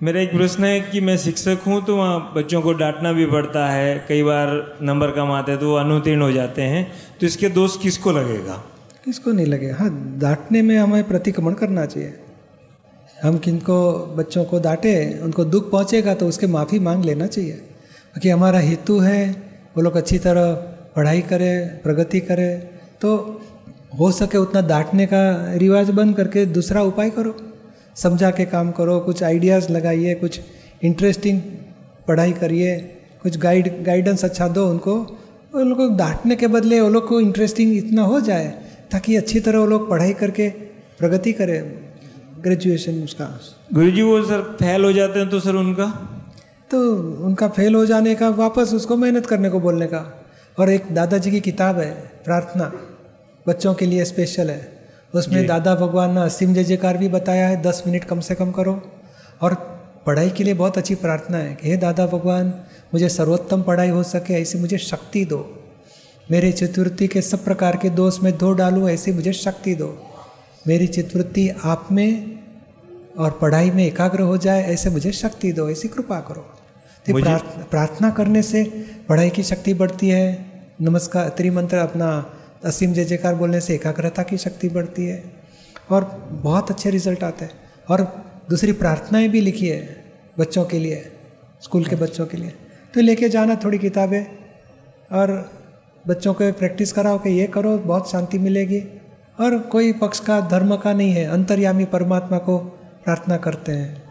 मेरा एक प्रश्न है कि मैं शिक्षक हूँ तो वहाँ बच्चों को डांटना भी पड़ता है। कई बार नंबर कम आते हैं तो वो अनुत्तीर्ण हो जाते हैं। तो इसके दोष किसको लगेगा? किसको नहीं लगेगा? हाँ डांटने में हमें प्रतिक्रमण करना चाहिए। हम किनको, बच्चों को डांटे, उनको दुख पहुँचेगा तो उसके माफ़ी मांग लेना चाहिए। क्योंकि हमारा हेतु है, वो लोग अच्छी तरह पढ़ाई करें, प्रगति करें तो हो सके उतना डांटने का रिवाज बंद करके दूसरा उपाय करो। समझा के काम करो कुछ आइडियाज़ लगाइए कुछ इंटरेस्टिंग पढ़ाई करिए कुछ गाइड गाइडेंस अच्छा दो उनको। उन लोग को डांटने के बदले वो लोग को इंटरेस्टिंग इतना हो जाए ताकि अच्छी तरह वो लोग पढ़ाई करके प्रगति करें। ग्रेजुएशन उसका। गुरु जी वो सर फेल हो जाते हैं तो सर उनका? तो उनका फेल हो जाने का वापस उसको मेहनत करने को बोलने का। और एक दादाजी की किताब है प्रार्थना। बच्चों के लिए स्पेशल है। उसमें दादा भगवान ने असीम जय जयकार भी बताया है दस मिनट कम से कम करो। और पढ़ाई के लिए बहुत अच्छी प्रार्थना है कि हे दादा भगवान मुझे सर्वोत्तम पढ़ाई हो सके ऐसी मुझे शक्ति दो। मेरे चतुर्थी के सब प्रकार के दोष में धो डालूँ ऐसी मुझे शक्ति दो। मेरी चित्रवृत्ति आप में और पढ़ाई में एकाग्र हो जाए ऐसे मुझे शक्ति दो ऐसी कृपा करो। तो प्रार्थना करने से पढ़ाई की शक्ति बढ़ती है। नमस्कार त्रिमंत्र अपना असीम जय जयकार बोलने से एकाग्रता की शक्ति बढ़ती है और बहुत अच्छे रिज़ल्ट आते हैं। और दूसरी प्रार्थनाएँ भी लिखी है बच्चों के लिए, स्कूल के बच्चों के लिए। तो लेके जाना थोड़ी किताबें और बच्चों को प्रैक्टिस कराओ कि ये करो, बहुत शांति मिलेगी। और कोई पक्ष का, धर्म का नहीं है, अंतर्यामी परमात्मा को प्रार्थना करते हैं।